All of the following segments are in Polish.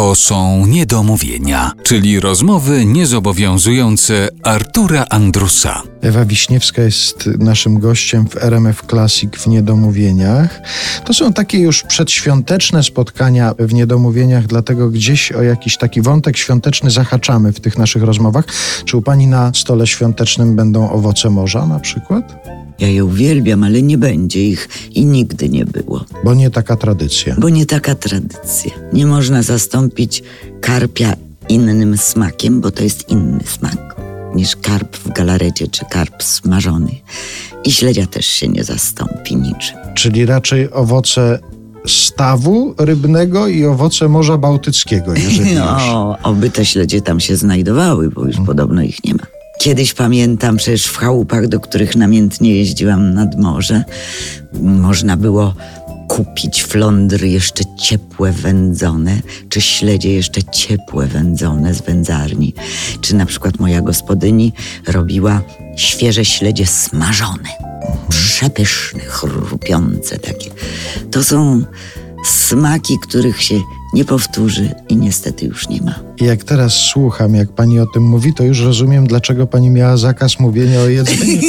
To są niedomówienia, czyli rozmowy niezobowiązujące Artura Andrusa. Ewa Wiśniewska jest naszym gościem w RMF Classic w Niedomówieniach. To są takie już przedświąteczne spotkania w Niedomówieniach, dlatego gdzieś o jakiś taki wątek świąteczny zahaczamy w tych naszych rozmowach. Czy u Pani na stole świątecznym będą owoce morza na przykład? Ja je uwielbiam, ale nie będzie ich i nigdy nie było. Bo nie taka tradycja. Bo nie taka tradycja. Nie można zastąpić karpia innym smakiem, bo to jest inny smak niż karp w galarecie czy karp smażony. I śledzia też się nie zastąpi niczym. Czyli raczej owoce stawu rybnego i owoce Morza Bałtyckiego, jeżeli już. No, oby te śledzie tam się znajdowały, bo już podobno ich nie ma. Kiedyś pamiętam przecież w chałupach, do których namiętnie jeździłam nad morze, można było kupić flądry jeszcze ciepłe wędzone, czy śledzie jeszcze ciepłe wędzone z wędzarni. Czy na przykład moja gospodyni robiła świeże śledzie smażone, przepyszne, chrupiące takie. To są smaki, których się nie powtórzy i niestety już nie ma. Jak teraz słucham, jak pani o tym mówi, to już rozumiem, dlaczego pani miała zakaz mówienia o jedzeniu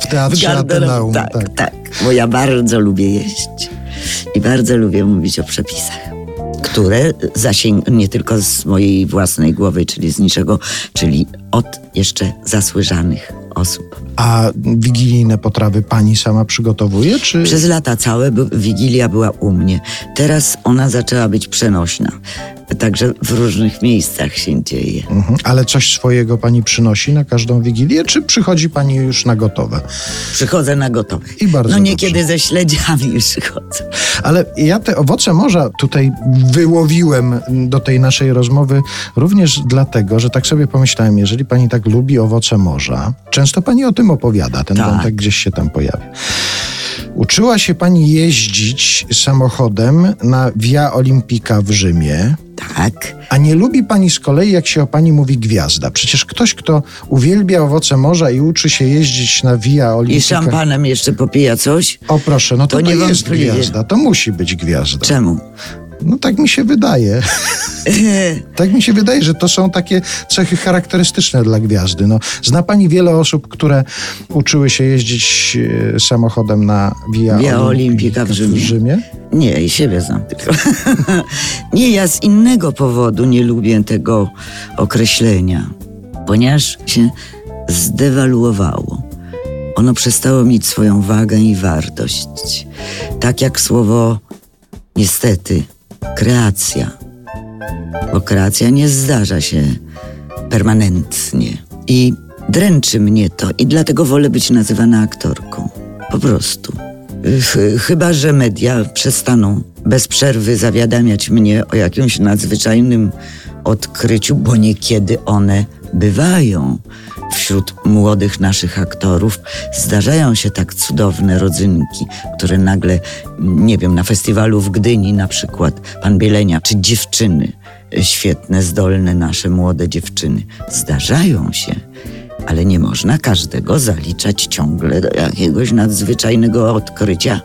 w teatrze garderob- Ateneum. Tak, tak, bo ja bardzo lubię jeść i bardzo lubię mówić o przepisach, które zasięgną nie tylko z mojej własnej głowy, czyli z niczego, czyli od jeszcze zasłyżanych osób. A wigilijne potrawy pani sama przygotowuje, czy... Przez lata całe Wigilia była u mnie. Teraz ona zaczęła być przenośna. Także w różnych miejscach się dzieje. Mhm. Ale coś swojego pani przynosi na każdą wigilię, czy przychodzi pani już na gotowe? Przychodzę na gotowe. I bardzo no dobrze. niekiedy ze śledziami przychodzę. Ale ja te owoce morza tutaj wyłowiłem do tej naszej rozmowy również dlatego, że tak sobie pomyślałem, jeżeli pani tak lubi owoce morza, często pani o tym opowiada, ten Tak. wątek gdzieś się tam pojawia. Uczyła się pani jeździć samochodem na Via Olimpica w Rzymie. Tak. A nie lubi pani z kolei, jak się o pani mówi gwiazda. Przecież ktoś, kto uwielbia owoce morza i uczy się jeździć na Via I Olimpica. szampanem jeszcze popija coś? O proszę, no to, To to, jest gwiazda, to musi być gwiazda. Czemu? No tak mi się wydaje. tak mi się wydaje, że to są takie cechy charakterystyczne dla gwiazdy. No, zna pani wiele osób, które uczyły się jeździć e, samochodem na Via, Via Olimpica w Rzymie. w Rzymie? Nie, i siebie znam tylko. nie, ja z innego powodu nie lubię tego określenia, ponieważ się zdewaluowało. Ono przestało mieć swoją wagę i wartość. Tak jak słowo, niestety, kreacja. Bo kreacja nie zdarza się permanentnie. I dręczy mnie to, i dlatego wolę być nazywana aktorką. Po prostu. Ch- chyba, że media przestaną bez przerwy zawiadamiać mnie o jakimś nadzwyczajnym odkryciu, bo niekiedy one bywają. Wśród młodych naszych aktorów zdarzają się tak cudowne rodzynki, które nagle, nie wiem, na festiwalu w Gdyni na przykład, pan Bielenia, czy dziewczyny, świetne, zdolne nasze młode dziewczyny, zdarzają się ale nie można każdego zaliczać ciągle do jakiegoś nadzwyczajnego odkrycia,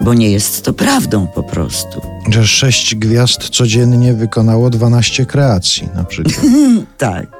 bo nie jest to prawdą po prostu. Że sześć gwiazd codziennie wykonało 12 kreacji na przykład. Tak.